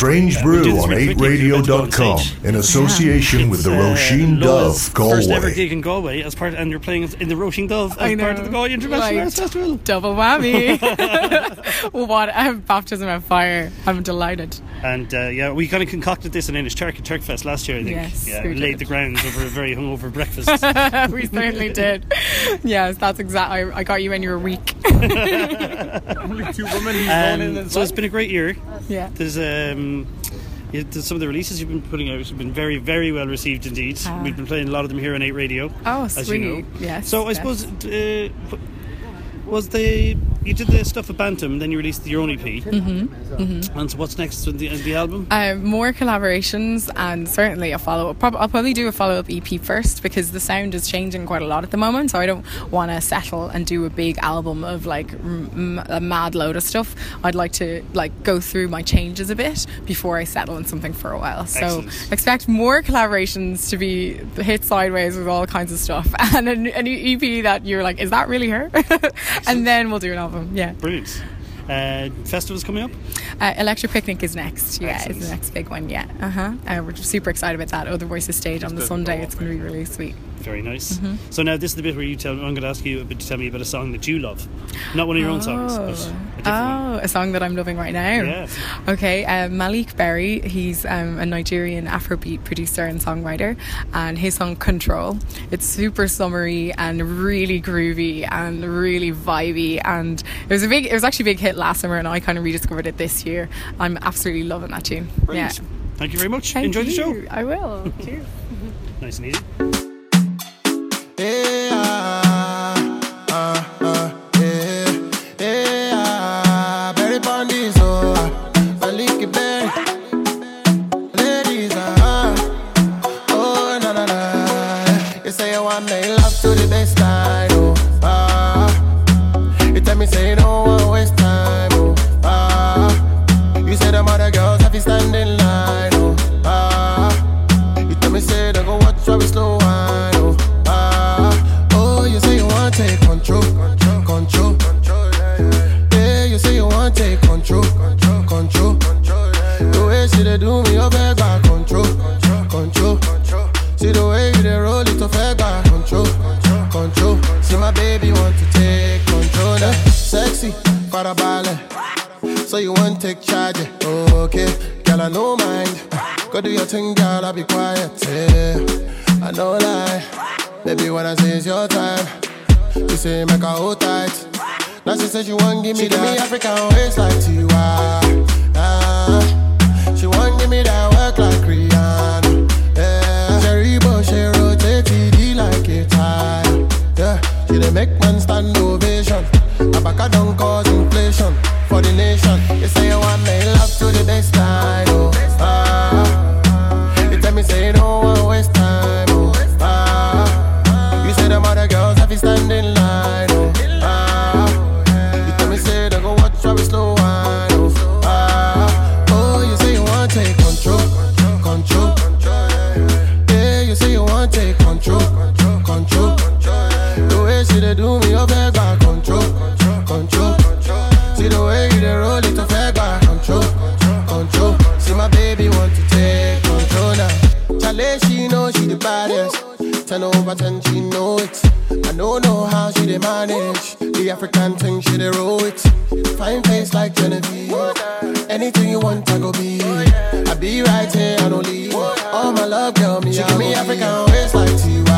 Strange Brew on 8radio.com in association with the Roisin Dubh Galway. First ever gig in Galway as part, and you're playing in the Roisin Dubh as I know. part of the Galway International Right. Arts Festival. Double whammy. what a baptism of fire. I'm delighted. And uh, yeah, we kind of concocted this in Inishturk at Turkfest last year. I think. Yes, yeah, we laid did. the grounds over a very hungover breakfast. we certainly did. Yes, that's exactly. I, I got you when you were weak. Only two women he's in Um, as so it's been a great year. Yeah. There's um, yeah, some of the releases you've been putting out have been very, very well received indeed. Ah. We've been playing a lot of them here on 8 Radio. Oh, as sweet. you know. Yes. So I yes. suppose uh, was the you did the stuff at Bantam, then you released your own EP. Mm-hmm. And so what's next with the, the album? Um, more collaborations and certainly a follow up. I'll probably do a follow up EP first because the sound is changing quite a lot at the moment. So I don't want to settle and do a big album of like m- a mad load of stuff. I'd like to like go through my changes a bit before I settle on something for a while. So Excellent. expect more collaborations to be hit sideways with all kinds of stuff and an, an EP that you're like, is that really her? and then we'll do an album. Yeah. Brilliant. Uh, festivals coming up. Uh, Electric Picnic is next. Yeah, Excellent. it's the next big one. Yeah, uh-huh. uh We're super excited about that. Other Voices stage on the Sunday. It's going to be really sweet. Very nice. Mm-hmm. So now this is the bit where you tell. I'm going to ask you to tell me about a song that you love, not one of your own songs, but a different one. Oh, a song that I'm loving right now. Yeah. Okay, uh, Maleek Berry. He's um, a Nigerian Afrobeat producer and songwriter, and his song "Control." It's super summery and really groovy and really vibey, and it was a big. It was actually a big hit last summer, and I kind of rediscovered it this year. I'm absolutely loving that tune. Brilliant. Yeah. Thank you very much. Thank Enjoy the show. I will. Cheers. Nice and easy. Yeah, The way she dey do me, you beg back control, control. See the way you dey roll it, you beg back control, control. See my baby want to take control now. Chale, she know she the baddest. Ten over ten, she know it. I don't know how she dey manage the African thing, she dey roll it. Fine face like Genevieve. Anything you want, I go be. I be right here, I don't leave. All my love, girl, me, she give me African waist like Tiwa.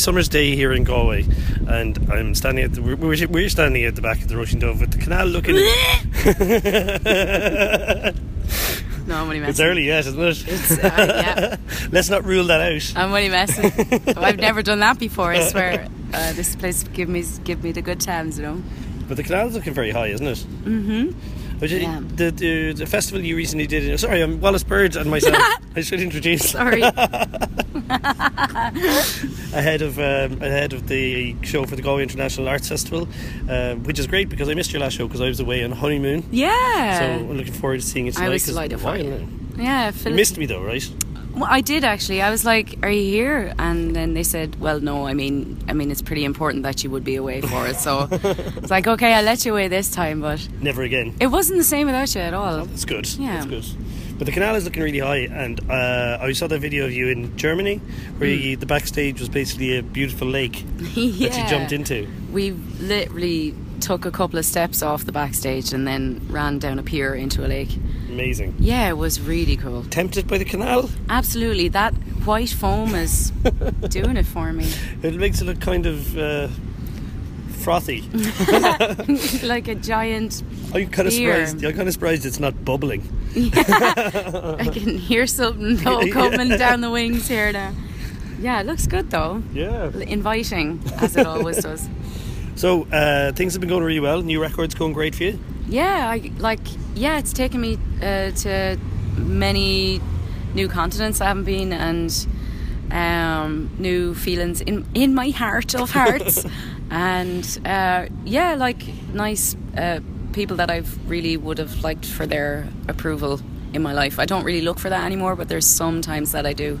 Summer's day here in Galway, and I'm standing at the, we're, we're standing at the back of the Roisin Dubh with the canal looking. No, I'm only messing. it's early yet, isn't it? It's, uh, yeah. Let's not rule that out. I'm only messing. I've never done that before. I swear. Uh, this place give me give me the good times, you know. But the canal's looking very high, isn't it? Mm-hmm. Yeah. The, the the festival you recently did. Sorry, I'm Wallis Bird and myself. I should introduce Sorry. ahead of um, ahead of the show for the Galway International Arts Festival, um, which is great because I missed your last show because I was away on honeymoon. Yeah. So I'm looking forward to seeing it tonight. I was delighted for you. You yeah. Philip, missed me though, right? Well, I did actually. I was like, "Are you here?" And then they said, "Well, no. I mean, I mean, it's pretty important that you would be away for it." So it's like, "Okay, I'll let you away this time." But Never again. it wasn't the same without you at all. That's good. Yeah. That's good. But the canal is looking really high, and uh, I saw that video of you in Germany, where you, the backstage was basically a beautiful lake that you Mm. Jumped into. We literally took a couple of steps off the backstage and then ran down a pier into a lake. Amazing. Yeah, it was really cool. Tempted by the canal? Absolutely, that white foam is doing it for me. It makes it look kind of uh, frothy. like a giant. I'm kind of Beer. surprised. I'm kind of surprised it's not bubbling. I can hear something though Yeah. coming down the wings here now. Yeah, it looks good though. Yeah. Inviting, as it always does. So uh, things have been going really well. New records going great for you. Yeah, I like. Yeah, it's taken me uh, to many new continents I haven't been, and um, new feelings in in my heart of hearts, and uh, yeah, like nice uh, people that I've really would have liked for their approval in my life. I don't really look for that anymore, but there's some times that I do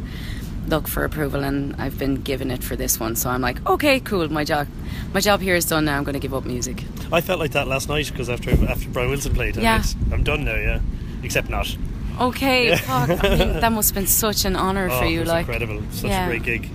look for approval, and I've been given it for this one. So I'm like, okay, cool, my job, my job here is done. Now I'm going to give up music. I felt like that last night because after after Brian Wilson played, I'm Yeah. I'm done now. Yeah, except not. Okay, fuck. I mean, that must have been such an honor oh, for you. Like, incredible. Such Yeah. a great gig.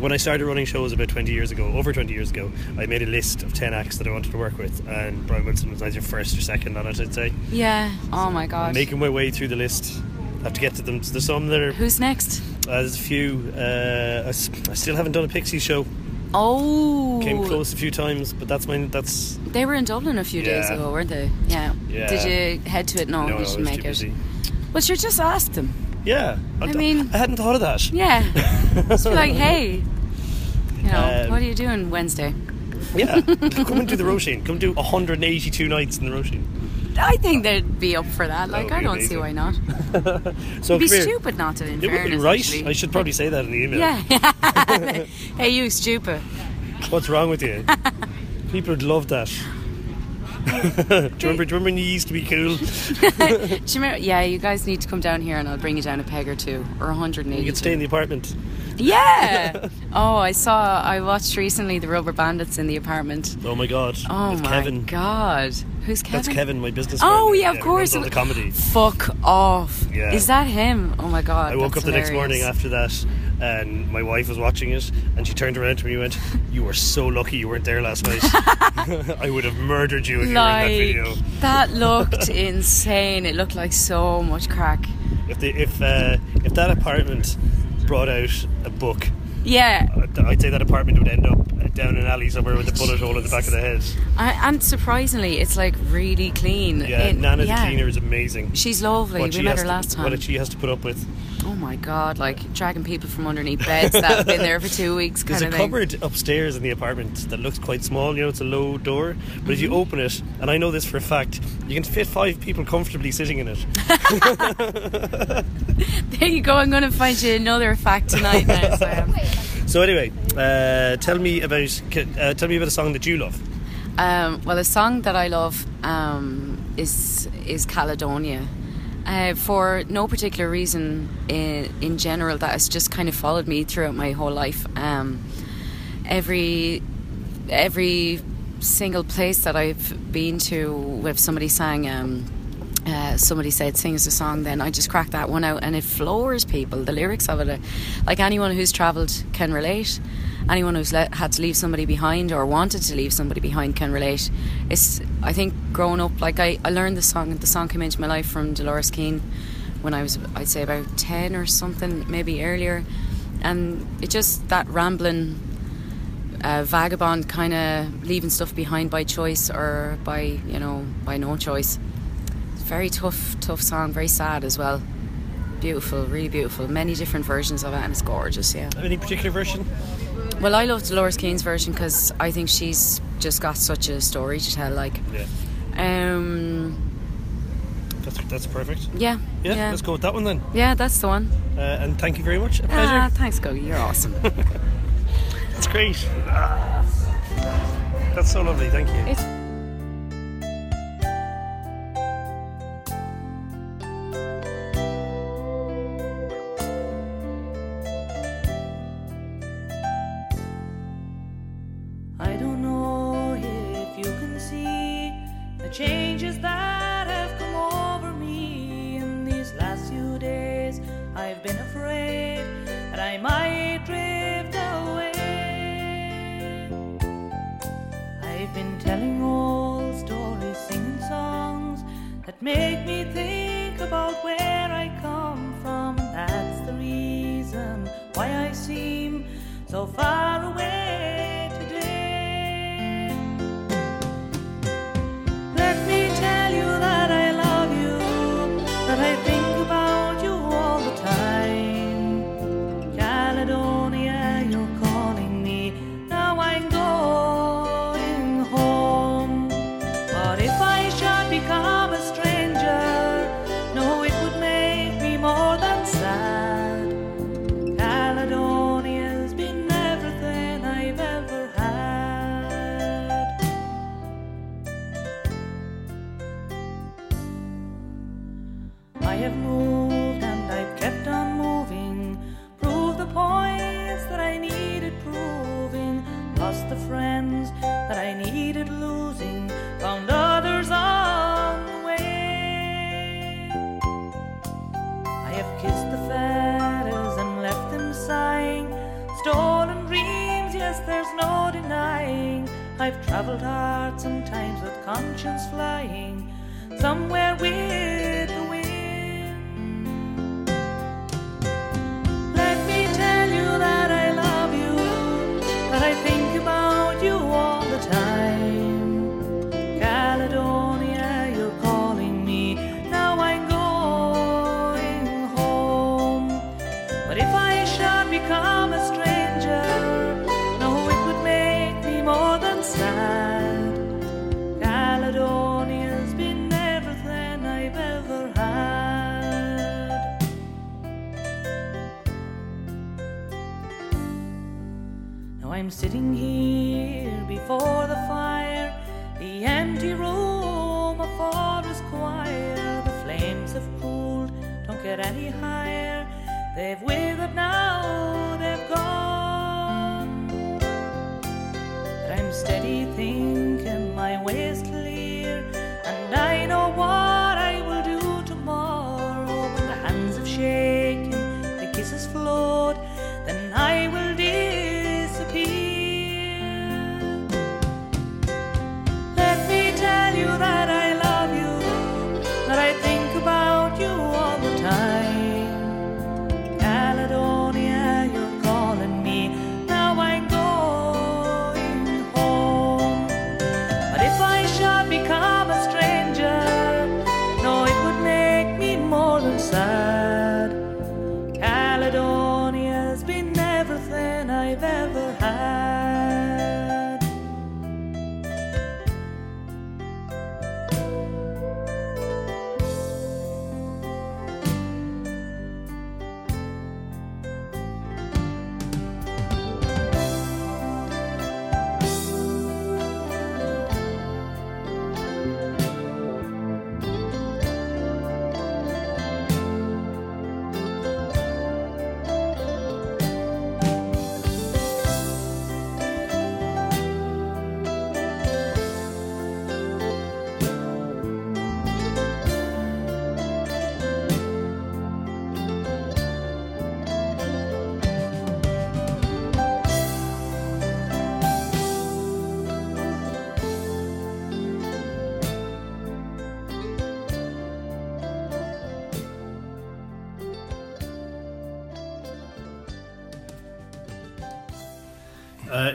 When I started running shows about 20 years ago, over 20 years ago, I made a list of 10 acts that I wanted to work with, and Brian Wilson was either first or second on it, I'd say. yeah. Oh my god. Making my way through the list. Have to get to them. There's some that are. Who's next? Uh, there's a few. Uh, I, s- I still haven't done a Pixie show. Oh, Came close a few times, but that's my. That's. They were in Dublin a few days Yeah. ago, weren't they? Yeah. Yeah. Did you head to it? No, no, you was didn't too make it. busy. But you just asked them. Yeah. I mean- I hadn't thought of that. Yeah. Just be like, hey, you know, Um, what are you doing Wednesday? Yeah. come and do the Roisin. Come do 182 nights in the Roisin. I think they'd be up for that. Like, would I don't see why not. So It'd be stupid not to. In It would be right. actually. I should probably say that in the email. Yeah. hey, you stupid. What's wrong with you? People would love that. Do, you remember, do you remember when you used to be cool? Do you remember? Yeah, you guys need to come down here and I'll bring you down a peg or two or 180. You could stay in the apartment. Yeah. oh, I saw. I watched recently the Rubber Bandits in the apartment. Oh my god. Oh my Kevin. god. Who's Kevin? That's Kevin, my business Oh partner. yeah, of who course. the comedy. Fuck off. Yeah. Is that him? Oh my god. I woke up the next morning after that, and my wife was watching it, and she turned around to me and went, "You were so lucky you weren't there last night. I would have murdered you if you were in that video." that looked insane. It looked like so much crack. If the, if uh, if that apartment brought out a book, Yeah. I'd say that apartment would end up down an alley somewhere with a bullet hole in the back of the head. I, and surprisingly, it's like really clean. Yeah, It- Nana yeah. the cleaner is amazing. She's lovely. What we she met her to- last time. What she has to put up with. Oh my god, like dragging people from underneath beds that have been there for two weeks There's a thing. cupboard upstairs in the apartment that looks quite small. You know, it's a low door, but if you Mm-hmm. open it, and I know this for a fact, you can fit five people comfortably sitting in it. There you go, I'm going to find you another fact tonight now, Sam. So anyway, uh, tell me about uh, tell me about a song that you love. Um, well, a song that I love um, is is Caledonia. Uh, for no particular reason in, in general, that has just kind of followed me throughout my whole life. Um, every every single place that I've been to, with somebody sang, um, uh, somebody said sing us a song, then I just crack that one out, and it floors people. The lyrics of it, are, like anyone who's travelled can relate anyone who's le- had to leave somebody behind or wanted to leave somebody behind can relate. It's I think growing up, like I, I learned the song. The song came into my life from Dolores Keane when I was I'd say about ten or something, maybe earlier, and it just that rambling. Uh, vagabond kind of leaving stuff behind by choice or by you know by no choice very tough tough song very sad as well beautiful, really beautiful. Many different versions of it, and it's gorgeous. Yeah. Any particular version? Well, I love Dolores Keane's version because I think she's just got such a story to tell. Like, yeah. Um, that's that's perfect. Yeah, yeah, yeah. Let's go with that one then. Yeah, that's the one. Uh, and thank you very much. A ah, pleasure. Ah, thanks, Gugai. You're awesome. that's great. Ah, that's so lovely. Thank you. It's sitting here.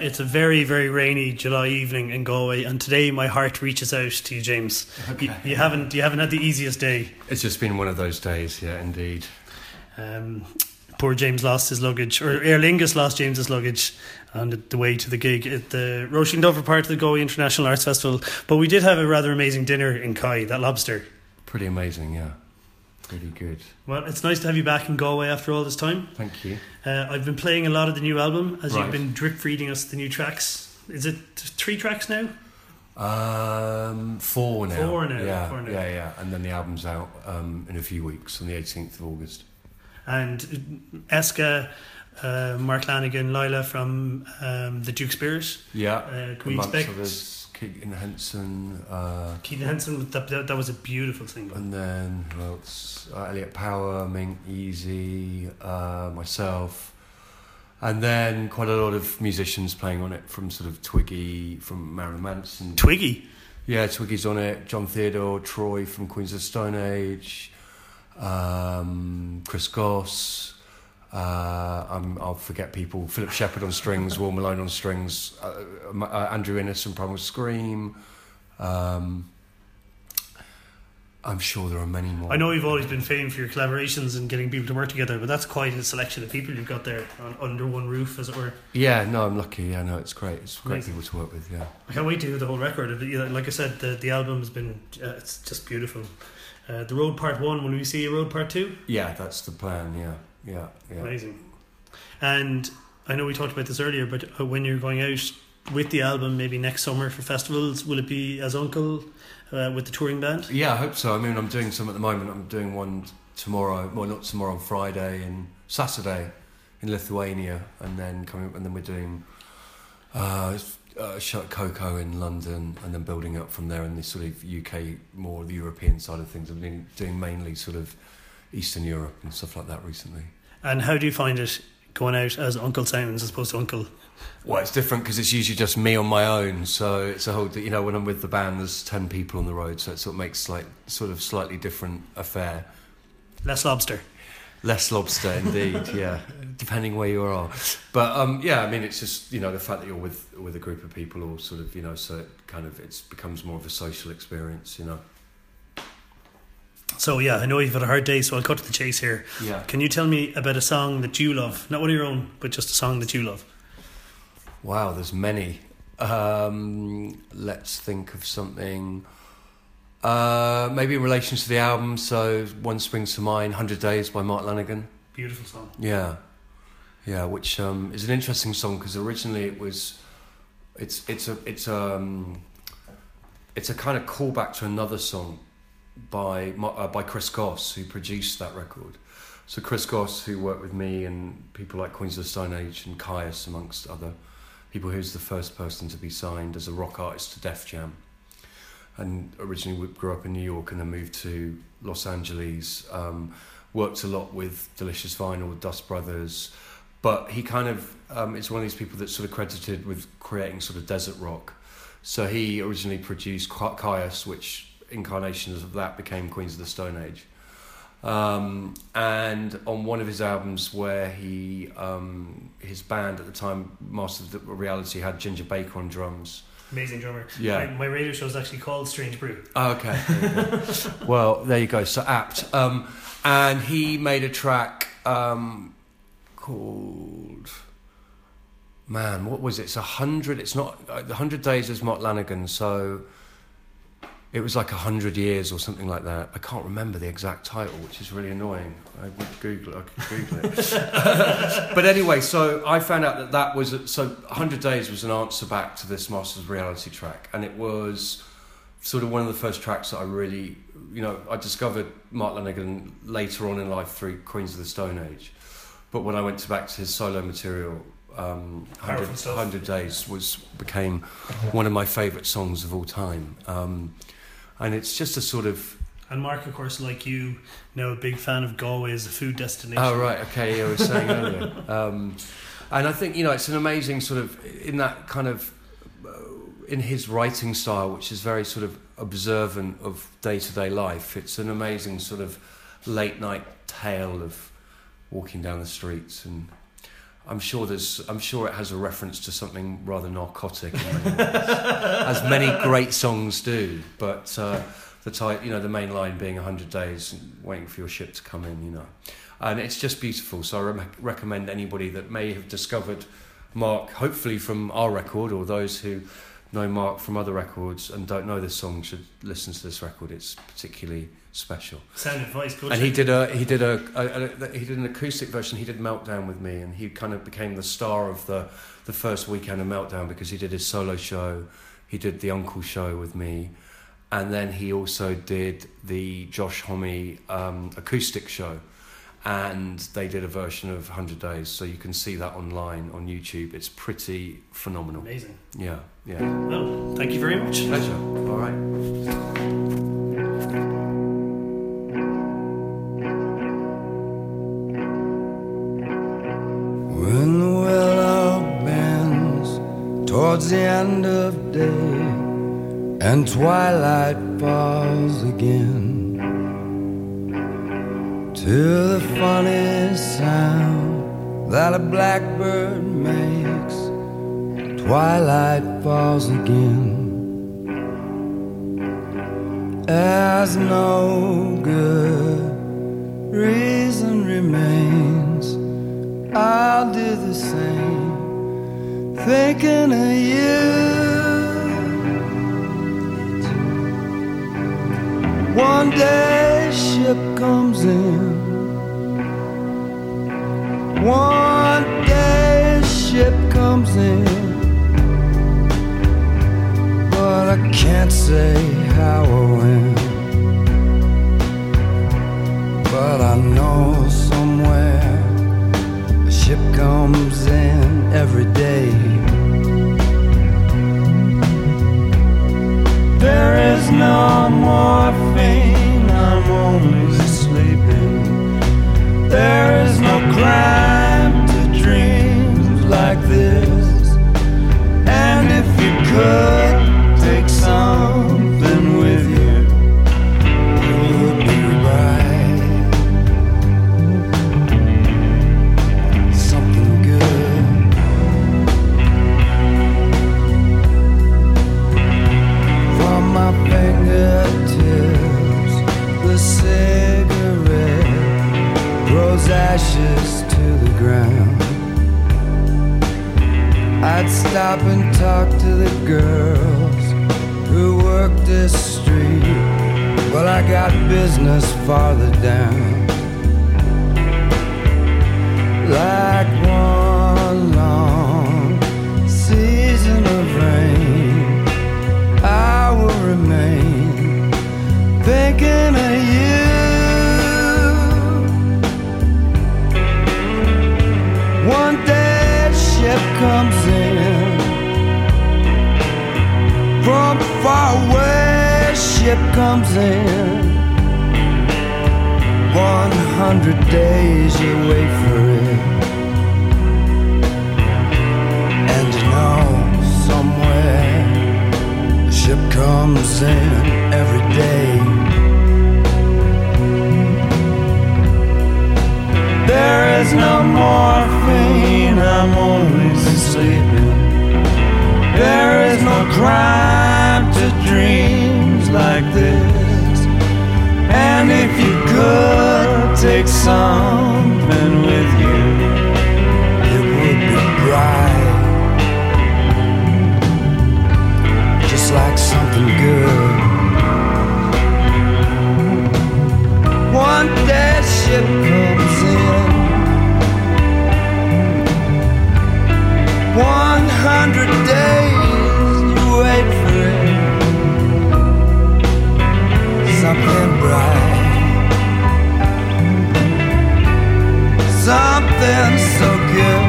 It's a very, very rainy July evening in Galway, and today my heart reaches out to you, James. You, you haven't, you haven't had the easiest day. It's just been one of those days, yeah, indeed. Um, poor James lost his luggage, or Aer Lingus lost James's luggage on the, the way to the gig at the Roisin Dover part of the Galway International Arts Festival. But we did have a rather amazing dinner in Kai, that lobster. Pretty amazing, yeah. Pretty good. Well, it's nice to have you back in Galway after all this time. Thank you. Uh, I've been playing a lot of the new album as Right. you've been drip feeding us the new tracks. Is it three tracks now? Um, four now. Four now, Yeah, four now. yeah, yeah. And then the album's out um, in a few weeks on the 18th of August. And Eska, uh, Mark Lanegan, Lila from um, the Duke Spirit. Yeah. Uh, can we expect Keaton Henson, uh, Keith Henson? That, that, that was a beautiful single. and then who else? Uh, Elliot Power, Miink, Ysee, uh, myself. And then quite a lot of musicians playing on it from sort of Twiggy, from Marilyn Manson. Twiggy. Yeah, Twiggy's on it. Jon Theodore, Troy from Queens of Stone Age, um, Chris Goss. Uh, I'm, I'll forget people. Philip Sheppard on strings, Will Malone on strings, uh, uh, uh, Andrew Innes from Primal Scream. Um, I'm sure there are many more. I know you've always been famed for your collaborations and getting people to work together, but that's quite a selection of people you've got there on, under one roof, as it were. Yeah, no, I'm lucky. Yeah, no, it's great. It's great Amazing. people to work with. Yeah. I can't wait to hear the whole record. Like I said, the, the album has been, uh, it's just beautiful. Uh, the Road Part 1, when will we see a Road Part 2? Yeah, that's the plan. Yeah, yeah, yeah. Amazing. And I know we talked about this earlier, but uh, when you're going out with the album, maybe next summer for festivals, will it be as UNKLE uh, with the touring band? Yeah, I hope so. I mean, I'm doing some at the moment. I'm doing one tomorrow. Well, not tomorrow. On Friday and Saturday in Lithuania, and then coming. And then we're doing uh, show Koko in London, and then building up from there in the sort of UK, more the European side of things. I've been doing mainly sort of Eastern Europe and stuff like that recently. And how do you find it going out as UNKLE Sounds as opposed to UNKLE? Well, it's different because it's usually just me on my own. So it's a whole, you know, when I'm with the band, there's ten people on the road, so it sort of makes like sort of slightly different affair. Less lobster. Less lobster, indeed. yeah, depending where you are. But um, yeah, I mean, it's just you know the fact that you're with with a group of people, or sort of you know, so it kind of it becomes more of a social experience, you know. So yeah, I know you've had a hard day, so I'll cut to the chase here. Yeah. Can you tell me about a song that you love? Not one of your own, but just a song that you love. Wow, there's many. Um, let's think of something. Uh, maybe in relation to the album. So one springs to mind, "100 Days" by Mark Lanegan. Beautiful song. Yeah, yeah, which um, is an interesting song because originally it was, it's it's a it's um, it's a kind of callback to another song by uh, by Chris Goss who produced that record. So Chris Goss, who worked with me and people like Queens of the Stone Age and Kyuss, amongst other people, who's the first person to be signed as a rock artist to Def Jam, and originally grew up in New York and then moved to Los Angeles. Um, worked a lot with Delicious Vinyl, Dust Brothers, but he kind of um, is one of these people that's sort of credited with creating sort of desert rock. So he originally produced Ca- Kyuss, which incarnations of that became Queens of the Stone Age. Um, and on one of his albums, where he um, his band at the time, Masters of the Reality, had Ginger Baker on drums. Amazing drummer. Yeah. My, my radio show is actually called Strange Brew. Oh, okay. There well, there you go. So apt. Um, and he made a track um, called. Man, what was it? It's a hundred. It's not. Uh, the hundred days is Mark Lanegan, so it was like a hundred years or something like that. I can't remember the exact title, which is really annoying. I would Google it. I could Google it. but anyway, so I found out that that was a, so. Hundred days was an answer back to this Masters of Reality track, and it was sort of one of the first tracks that I really, you know, I discovered Mark Lanegan later on in life through Queens of the Stone Age. But when I went to back to his solo material, um, 100, 100 Days was became one of my favourite songs of all time. Um, and it's just a sort of And Mark, of course, like you, now a big fan of Galway as a food destination. Oh right, okay. Yeah, I was saying earlier, um, and I think you know it's an amazing sort of in that kind of uh, in his writing style, which is very sort of observant of day to day life. It's an amazing sort of late night tale of walking down the streets, and I'm sure there's. I'm sure it has a reference to something rather narcotic, as many great songs do. But uh, the type, you know, the main line being "100 days waiting for your ship to come in," you know, and it's just beautiful. So I re- recommend anybody that may have discovered Mark, hopefully from our record, or those who know Mark from other records and don't know this song should listen to this record. It's particularly special. Sound. And he did a he did a, a, a, he did an acoustic version. He did Meltdown with me, and he kind of became the star of the the first weekend of Meltdown because he did his solo show. He did the UNKLE show with me, and then he also did the Josh Homme um, acoustic show. And they did a version of 100 Days, so you can see that online on YouTube. It's pretty phenomenal. Amazing. Yeah, yeah. Well, thank you very much. Pleasure. All right. Towards the end of day and twilight falls again to the funny sound that a blackbird makes, twilight falls again. As no good reason remains. I'll do the same, thinking of you. One day ship comes in. One day ship comes in. But I can't say how or when. But I know somewhere a ship comes in every day. There is no morphine, I'm only sleeping. There is no crime to dreams like this. And if you could talk to the girls who work this street, but I got business farther down. Like one long season of rain, I will remain thinking of you. One day ship comes in from far away. Ship comes in. One hundred days you wait for it, and you know somewhere a ship comes in every day. There is no morphine, I'm only sleeping. There is no crime to dreams like this. And if you could take something with you, it would be bright. Just like something good. One day ship 100 days wait for it. Something bright. Something so good.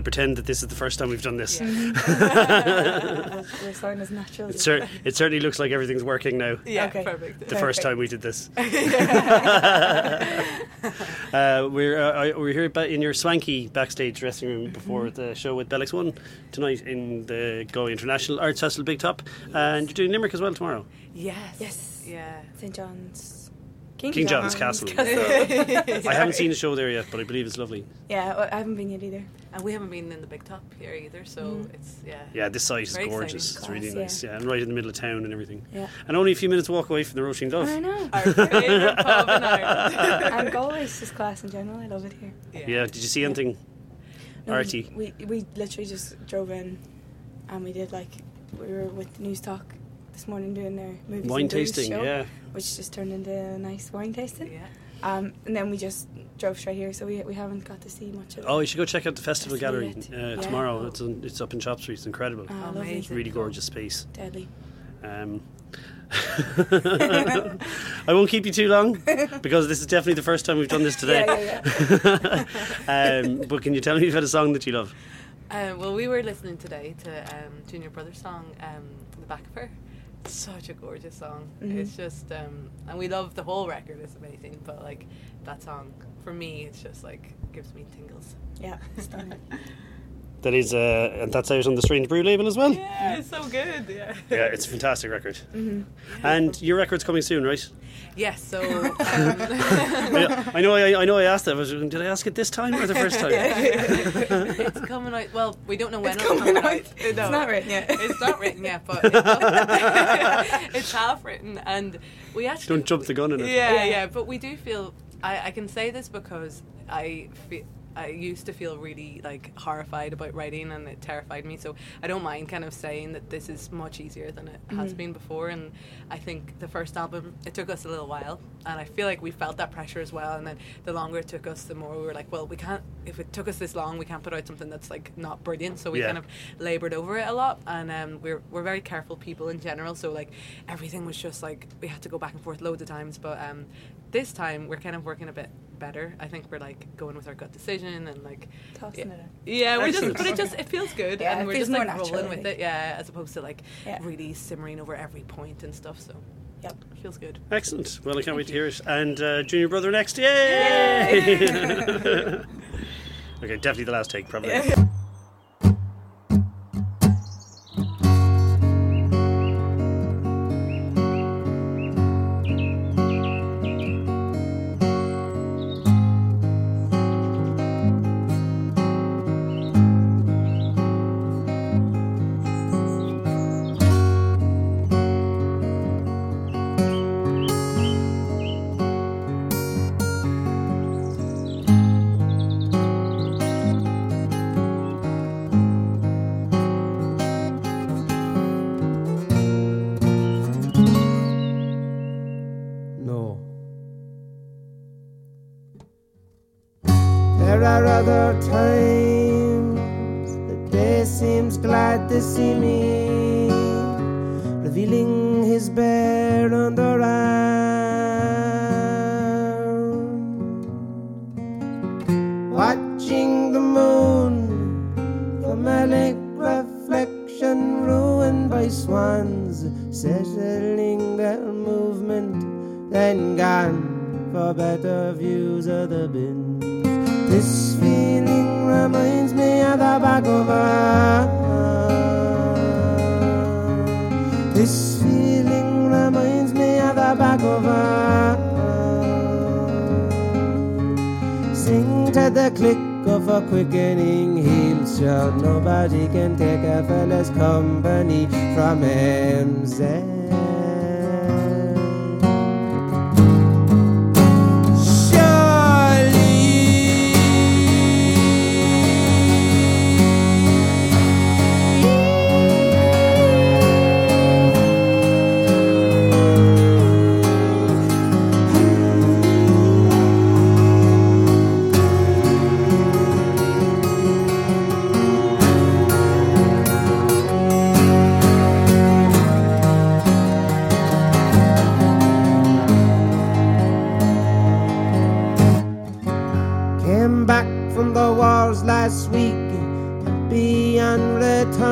Uh, pretend that this is the first time we've done this. We're starting as natural. It, cer- it certainly looks like everything's working now. Yeah, Okay. perfect. The first time we did this. uh, we're uh, we're here in your swanky backstage dressing room before Mm-hmm. the show with Bell X1 tonight in the Go International Arts Festival Big Top, and you're doing Limerick as well tomorrow. Yes. Yes. Yeah. St John's. King, King John's Castle. I haven't seen the show there yet, but I believe it's lovely. Yeah, well, I haven't been yet either. And we haven't been in the big top here either, so Mm. it's yeah. Yeah, this site is gorgeous. exciting. It's really Class, nice. Yeah, and right in the middle of town and everything. Yeah. And only a few minutes walk away from the Roisin Dubh. I know. Our favourite pub in Ireland. and Galway is just class in general. I love it here. Yeah. yeah Did you see anything No, arty? We we literally just drove in, and we did like we were with the News Talk this morning doing their movies Wine and tasting, show, yeah. which just turned into a nice wine tasting. Yeah. Um, and then we just drove straight here, so we we haven't got to see much of it. Oh, you should go check out the festival Festival gallery uh, Yeah. tomorrow. It's on, it's up in Shop Street. It's incredible. Lovely. Amazing. It's really gorgeous space. Deadly. Um, I won't keep you too long because this is definitely the first time we've done this today. Yeah, yeah, um, but can you tell me about a song that you love? Um, well, we were listening today to um, Junior Brothers' song, um, "The Back of Her." Such a gorgeous song. Mhm. It's just, um, and we love the whole record. It's amazing, but like that song for me, it's just like gives me tingles. Yeah, stunning. That is, uh, and that's out on the Strange Brew label as well. Yeah, it's so good. Yeah. Yeah, it's a fantastic record. hmm And your record's coming soon, right? Yes. So. Um, I, I know. I, I know. I asked that. I was, did I ask it this time or the first time? it's coming out. Well, we don't know when It's it'll coming come out. out. It's No. not written yet. It's not written yet, but it's, it's half written, and we actually Don't jump the gun in it. Yeah, Yeah. yeah, but we do feel. I, I can say this because I feel. I used to feel really like horrified about writing and it terrified me. So I don't mind kind of saying that this is much easier than it has Mhm. been before. And I think the first album it took us a little while. And I feel like we felt that pressure as well. And then the longer it took us the more we were like well we can't if it took us this long we can't put out something that's like not brilliant. So we Yeah. kind of labored over it a lot. And um, we're, we're very careful people in general. So like everything was just like we had to go back and forth loads of times. But um, this time we're kind of working a bit better I think we're like going with our gut decision and like Tossing yeah, it out. yeah we're just but it just it feels good Yeah, and we're just like natural, rolling with it yeah as opposed to like Yeah. really simmering over every point and stuff so Yep. feels good Excellent. Well, I can't wait to hear it. And uh, Junior Brother next. Yay! okay, definitely the last take, probably. Are times the day seems glad to see me, revealing his bare underarm. Watching the moon from a reflection ruined by swans, settling their movement, then gone for better views of the bins. Feeling reminds me of the back of her. This feeling reminds me of the back of her. Sing to the click of a quickening heels shout. Nobody can take a fella's company from MZ.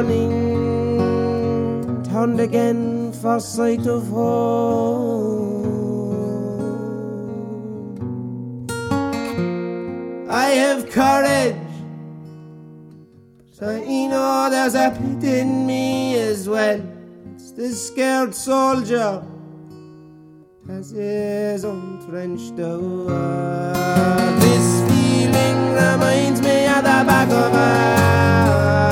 Returning, turned again for sight of home. I have courage, so you know there's a pit in me as well. It's the scared soldier as his entrenched over. This feeling reminds me of the back of her.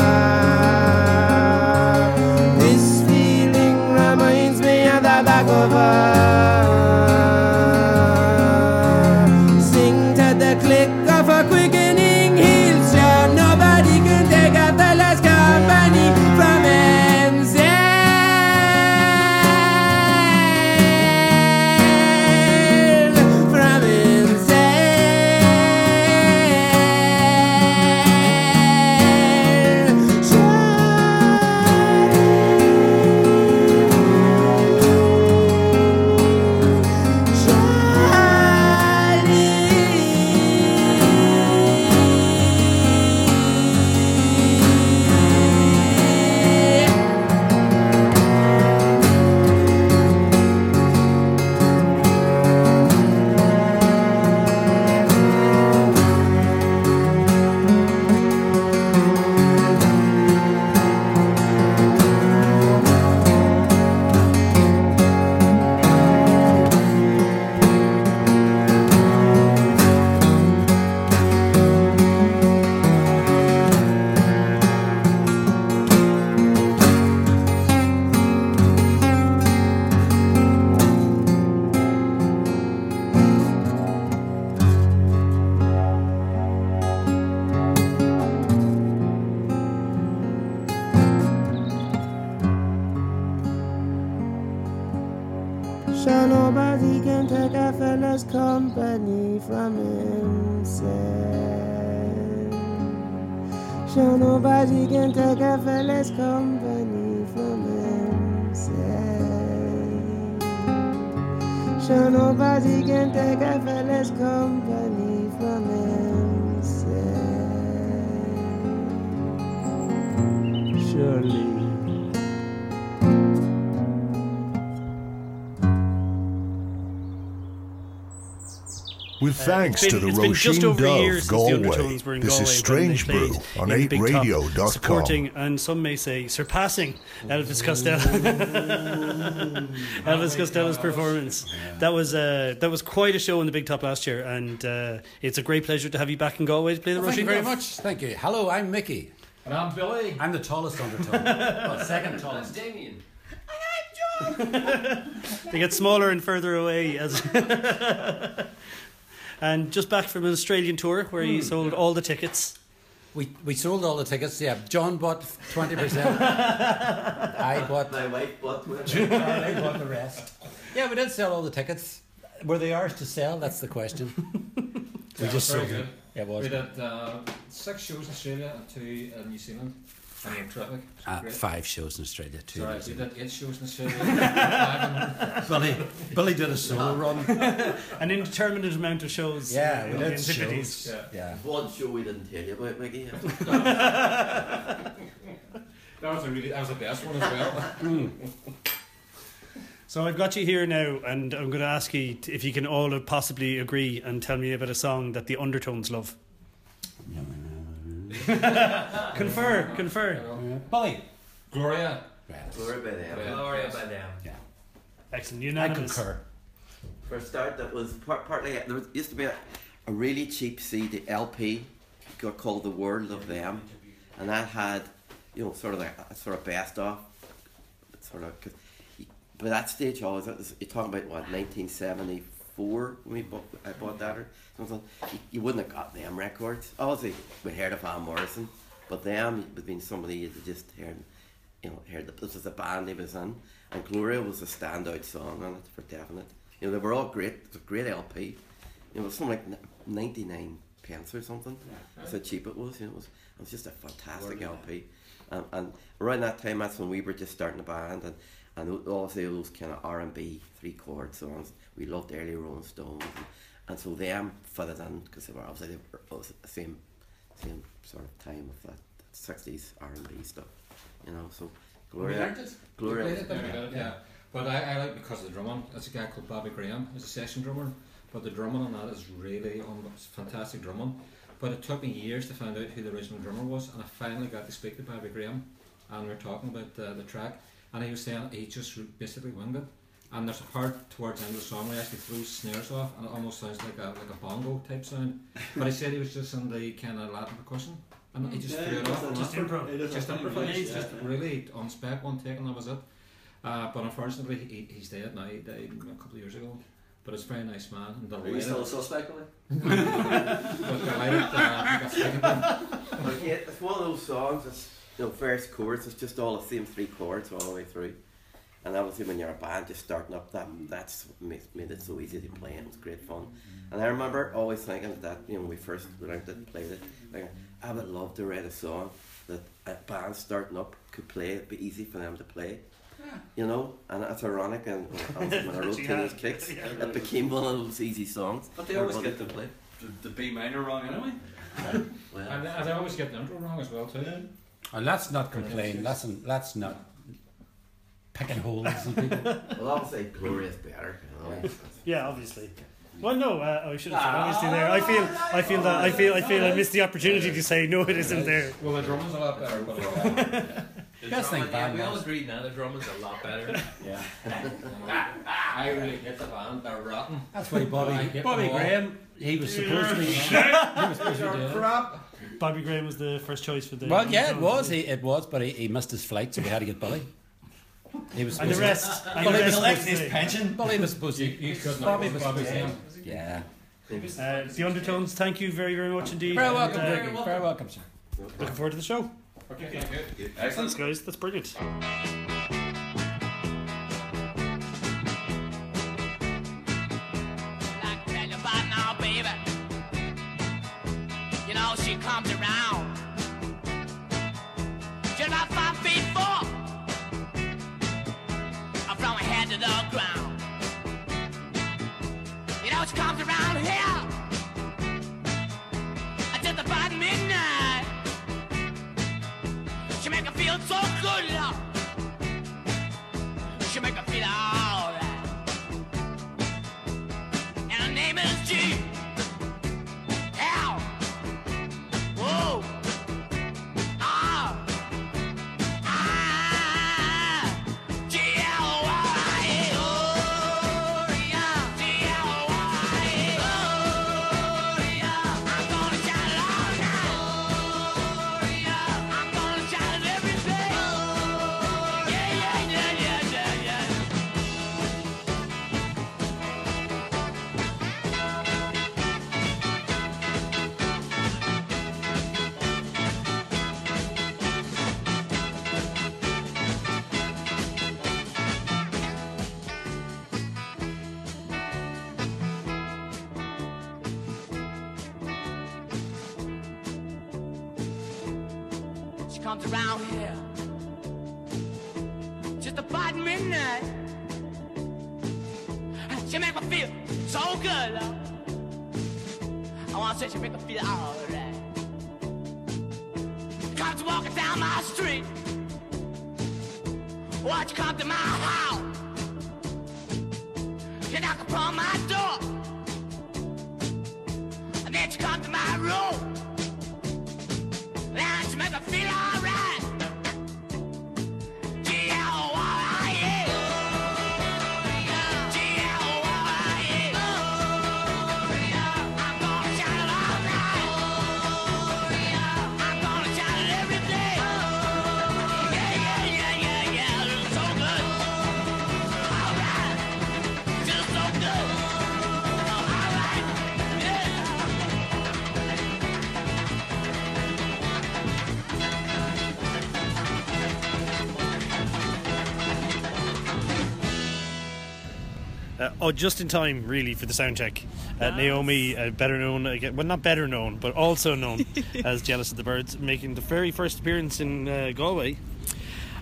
Can take a fella's company from himself. Sure nobody can take a fella's company from himself. Sure nobody can take a fella's company With thanks Uh, it's to the it's been just Roisin over Dubh since the Galway. Were in This Galway is Strange Brew on in the Big Top, 8radio.com. supporting and some may say surpassing Elvis Costello. Elvis Costello's performance. That was uh, that was quite a show in the Big Top last year, and uh, it's a great pleasure to have you back in Galway to play the Thank you very much. Thank you. Hello, I'm Mickey. And I'm Billy. I'm the tallest undertone. well, second tallest. Damien. I like John They get smaller and further away as. And just back from an Australian tour where he sold all the tickets. We, we sold all the tickets. Yeah, John bought twenty percent. I bought. My wife bought I bought the rest. Yeah, we did sell all the tickets. Were they ours to sell? That's the question. we Yeah, just sold good. Yeah, it was. We did uh, six shows in Australia and two in New Zealand. I mean. Uh, five shows in Australia too. Sorry, we did eight shows in Australia. Billy, Billy did a solo ah. run. An indeterminate amount of shows. Yeah, in we did shows. Yeah. One show we didn't tell you about, Mickey. That was a really, that was the best one as well. Hmm. So I've got you here now, and I'm going to ask you if you can all possibly agree and tell me about a song that the Undertones love. confer, confer. Billy. Gloria. Gloria by them. Yeah. Gloria by them. Yeah. Excellent, You know. I unanimous. concur. For a start, that was part, partly there was, used to be a, a really cheap CD LP got called The World of Them, and that had you know sort of like a sort of best of, sort of. Cause you, by that stage, I was, you're talking about what 1974 when we bought, I bought that or something. You, you wouldn't have got them records. Obviously, we heard of Van Morrison, but them would been somebody you just heard. You know, heard that this was a band he was in, and Gloria was a standout song on it for definite. You know, they were all great. It was a great LP. You know, it was something like 99 pence or something. That's how cheap it was. You know, it was, it was just a fantastic LP. And, and around that time, that's when we were just starting the band, and and obviously those kind of R and B three chord songs. We loved early Rolling Stones, and, and so them fitted in because they were obviously they were all the same same sort of time of that sixties R and B stuff. You know, so We Gloria. Gloria, We was- played it, Yeah, yeah. But I, I like because of the drumming. There's a guy called Bobby Graham. He's a session drummer. But the drumming on that is really on fantastic drumming. But it took me years to find out who the original drummer was, and I finally got to speak to Bobby Graham, and we were talking about uh, the track, and he was saying he just basically winged it. And there's a part towards the end of the song where he actually throws snares off, and it almost sounds like a like a bongo type sound. But he said he was just in the kind of Latin percussion, and he just Yeah, threw it he off. Just went it. improv. Just that improvised, yeah, just yeah. really on spec one take, and that was it. Uh, but unfortunately, he, he's dead now. He died a couple of years ago. But it's a very nice man. And Are you still a suspect, Billy? but delighted uh, I got speaking to him. Yeah, it's one of those songs. It's you know, first chords. It's just all the same three chords all the way through. And obviously, when you're a band, just starting up, that that's made, made it so easy to play. And it was great fun. Mm-hmm. And I remember always thinking that you know when we first went out and played it, like, I would love to write a song that a band starting up could play. It'd be easy for them to play. You know, and that's ironic. And when I wrote Yeah. Teenage Kicks, it became one of those easy songs. But they always get the, play. the, the B minor wrong anyway. Well, And, and I always get the intro wrong as well, too. And let's not complain. Let's, let's not picking holes in people. well, obviously, Gloria's better. You know. Yeah, obviously. Well, no, uh, I should have said obviously there. I feel, I feel that, I feel, I feel I missed the opportunity to say no, it isn't there. Well, the drumming's a lot better, but uh, The Best thing drumming, yeah, band we all knows. agree now the drumming's a lot better. yeah. I really hate the band. They're rotten. That's why I Bobby, hate Bobby. Graham, he was supposed to be. he was supposed to be doing it. crap. Bobby Graham was the first choice for the. Well, yeah, it was. He, it was, but he, he missed his flight, so we had to get Billy. He was And the rest. And the was rest supposed was to. the- pension. Billy was supposed to. You, you couldn't Bobby was Bobby's supposed Yeah. Uh, the undertones. Thank you very, very much indeed. Very And, welcome, uh, Vicky. Very welcome, sir. Looking forward to the show. Okay, good. Thanks, guys. That's brilliant. To the ground. You know she comes around here. Just about midnight. She make her feel so good, Uh, oh, just in time, really, for the sound check. Uh, Naomi, uh, better known, again, well, not better known, but also known as Jealous of the Birds, making the very first appearance in uh, Galway.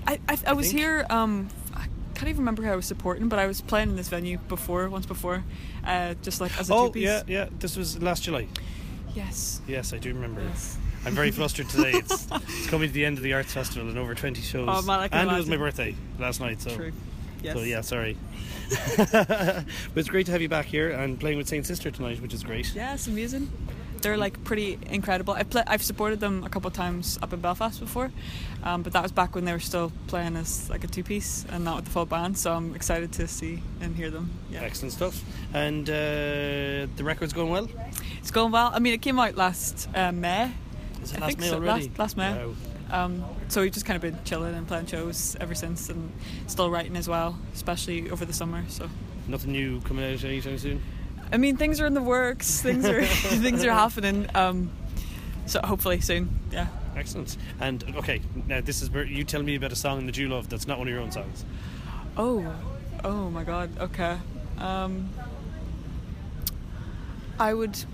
I, I, I was think. here. Um, I can't even remember who I was supporting, but I was playing in this venue before, once before, uh, just like as a Oh, two-piece. yeah, yeah, this was last July. Yes. Yes, I do remember. Yes. I'm very flustered today. It's, it's coming to the end of the arts festival and over 20 shows. Oh, man, I and it was my birthday last night, so. True. Yes. So yeah, sorry. but it's great to have you back here and playing with Saint Sister tonight, which is great. Yeah, it's amazing. They're like pretty incredible. I've, play, I've supported them a couple of times up in Belfast before, um, but that was back when they were still playing as like a two piece and not with the full band. So I'm excited to see and hear them. Yeah. Excellent stuff. And uh, the record's going well. It's going well. I mean, it came out last uh, May. Is it I last May so. already? Last, last May. Wow. Um, so we've just kind of been chilling and playing shows ever since, and still writing as well, especially over the summer. So Nothing new coming out anytime soon. I mean, things are in the works. Things are things are happening. Um, so hopefully soon. Yeah. Excellent. And okay, now this is where you tell me about a song that you love that's not one of your own songs. Oh, oh my God. Okay. Um, I would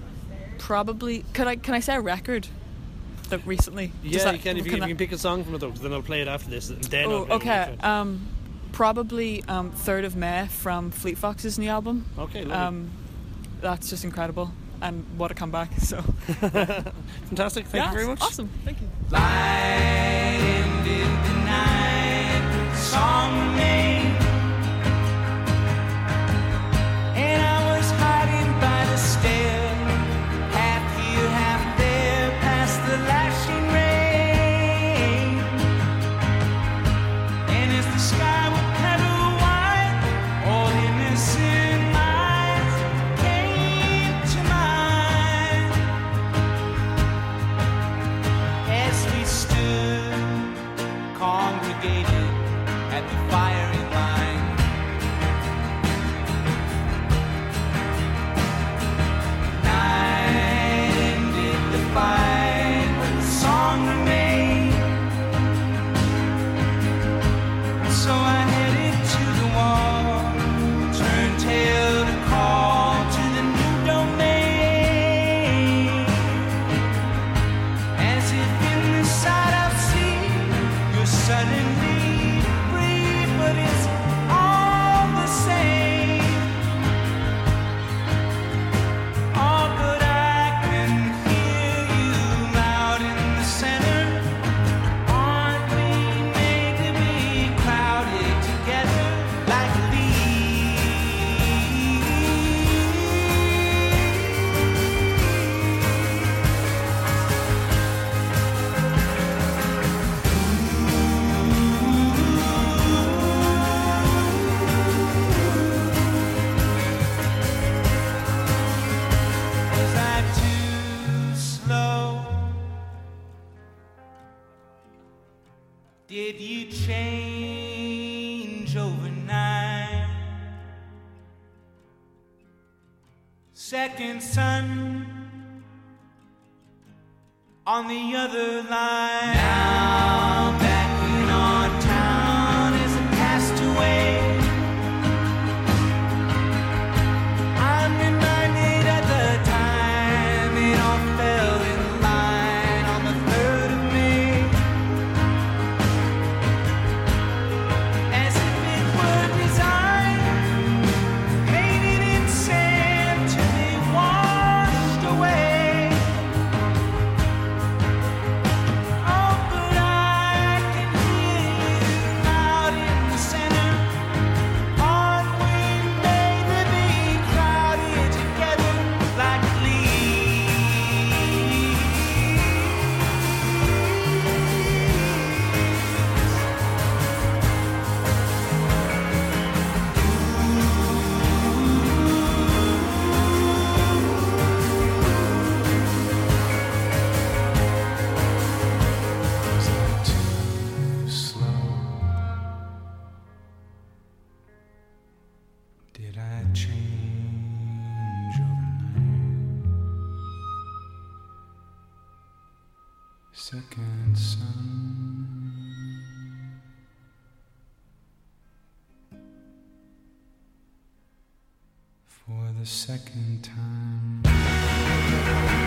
probably. Could I? Can I say a record that recently? Yeah, Does that- you can if you, if you that- can pick a song from it though, 'cause then I'll play it after this. And then I'll Oh, play okay. Um, probably um, third of May from Fleet Foxes new album. Okay, lovely. Um, that's just incredible, and what a comeback! So fantastic. Thank you very much. Awesome. Thank you. On the other line. Now the second time.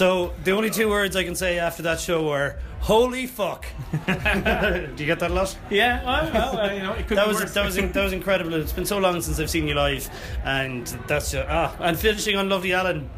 So the only two words I can say after that show are "Holy fuck!" Do you get that a lot? Yeah, well, well, uh, you know, it could that be was worse. that was that was incredible. It's been so long since I've seen you live, and that's just, ah. And finishing on "Lovely Alan,"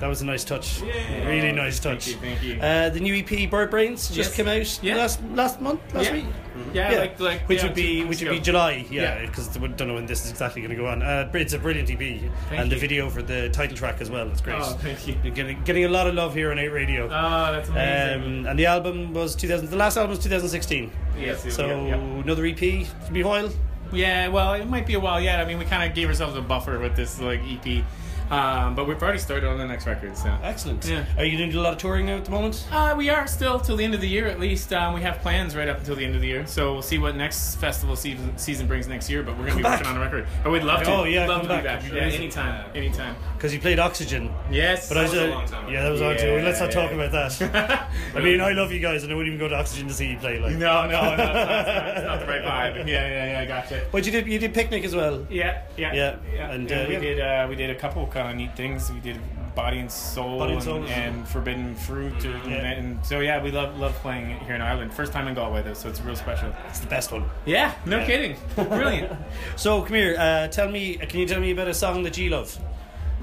that was a nice touch. Yeah. Really nice touch. Thank you, thank you. Uh, the new EP "Bird Brains" just Yes. came out Yeah. last last month, last Yeah. week. Yeah, like- like, which yeah, would be which would be July, yeah, Yeah. because we don't know when this is exactly going to go on. Uh, it's a brilliant EP, and the video for the title track as well. It's great. Oh, thank you. Getting, getting a lot of love here on Eight Radio. Oh, that's amazing. Um, and the album was 2000. The last album was 2016. Yes, yeah, So yeah, yeah. another EP. It's be a while. Yeah, well, it might be a while yet. I mean, we kind of gave ourselves a buffer with this like EP, um, but we've already started on the next record. So excellent. Yeah. Are you doing a lot of touring now at the moment? Uh, we are still till the end of the year at least. Um, we have plans right up until the end of the year, so we'll see what next festival season, season brings next year. But we're going to be back. working on a record. But we'd love to. Oh, yeah, love to back. be back. That'd be Yeah, anytime, anytime. Because you played Oxegen. Yes, but I That was uh, a long time ago. Yeah, that was on too. Yeah, Let's not talk about that. I mean, I love you guys, and I wouldn't even go to Oxegen to see you play. Like, No, no, no, it's not, it's not, the right vibe. Yeah, yeah, yeah, I gotcha. But you did you did picnic as well. Yeah, yeah, yeah. And, And, uh, we yeah. did uh, we did a couple kind of neat things. We did Body and Soul, Body and and, Soul was- and Forbidden Fruit, and, Yeah. and so yeah, we love love playing it here in Ireland. First time in Galway though, so it's real special. It's the best one. Yeah, no Yeah. kidding, brilliant. So come here. Uh, tell me. Can you tell me about a song that you love?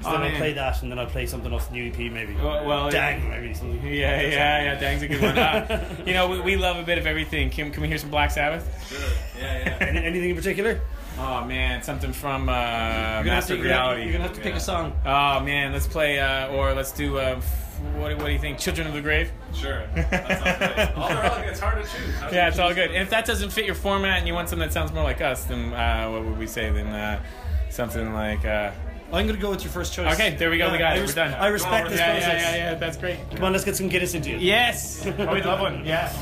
So Oh, then I'll man. play that, and then I'll play something off the new EP, maybe. Well, well, dang, maybe. something. Yeah, yeah, yeah. Dang's a good one. Uh, you know, we, we love a bit of everything. Can, can we hear some Black Sabbath? Yeah, yeah. Anything in particular? Oh man, something from uh, You're gonna have Master to- of you're gonna Reality. you're gonna have to pick a song. Oh man, let's play uh, or let's do. Uh, f- what, do- what do you think? Children of the Grave. Sure. That. All all, it's hard to choose. How Yeah, it's all good. And if that doesn't fit your format and you want something that sounds more like us, then uh, what would we say? Then uh, something like. Uh, I'm gonna go with your first choice. Okay, there we go. we got I it. res- We're done. I respect this yeah, process. Yeah, yeah, yeah. That's great. Come on, let's get some Guinness into you. Yes. Oh, we'd love one. Yeah.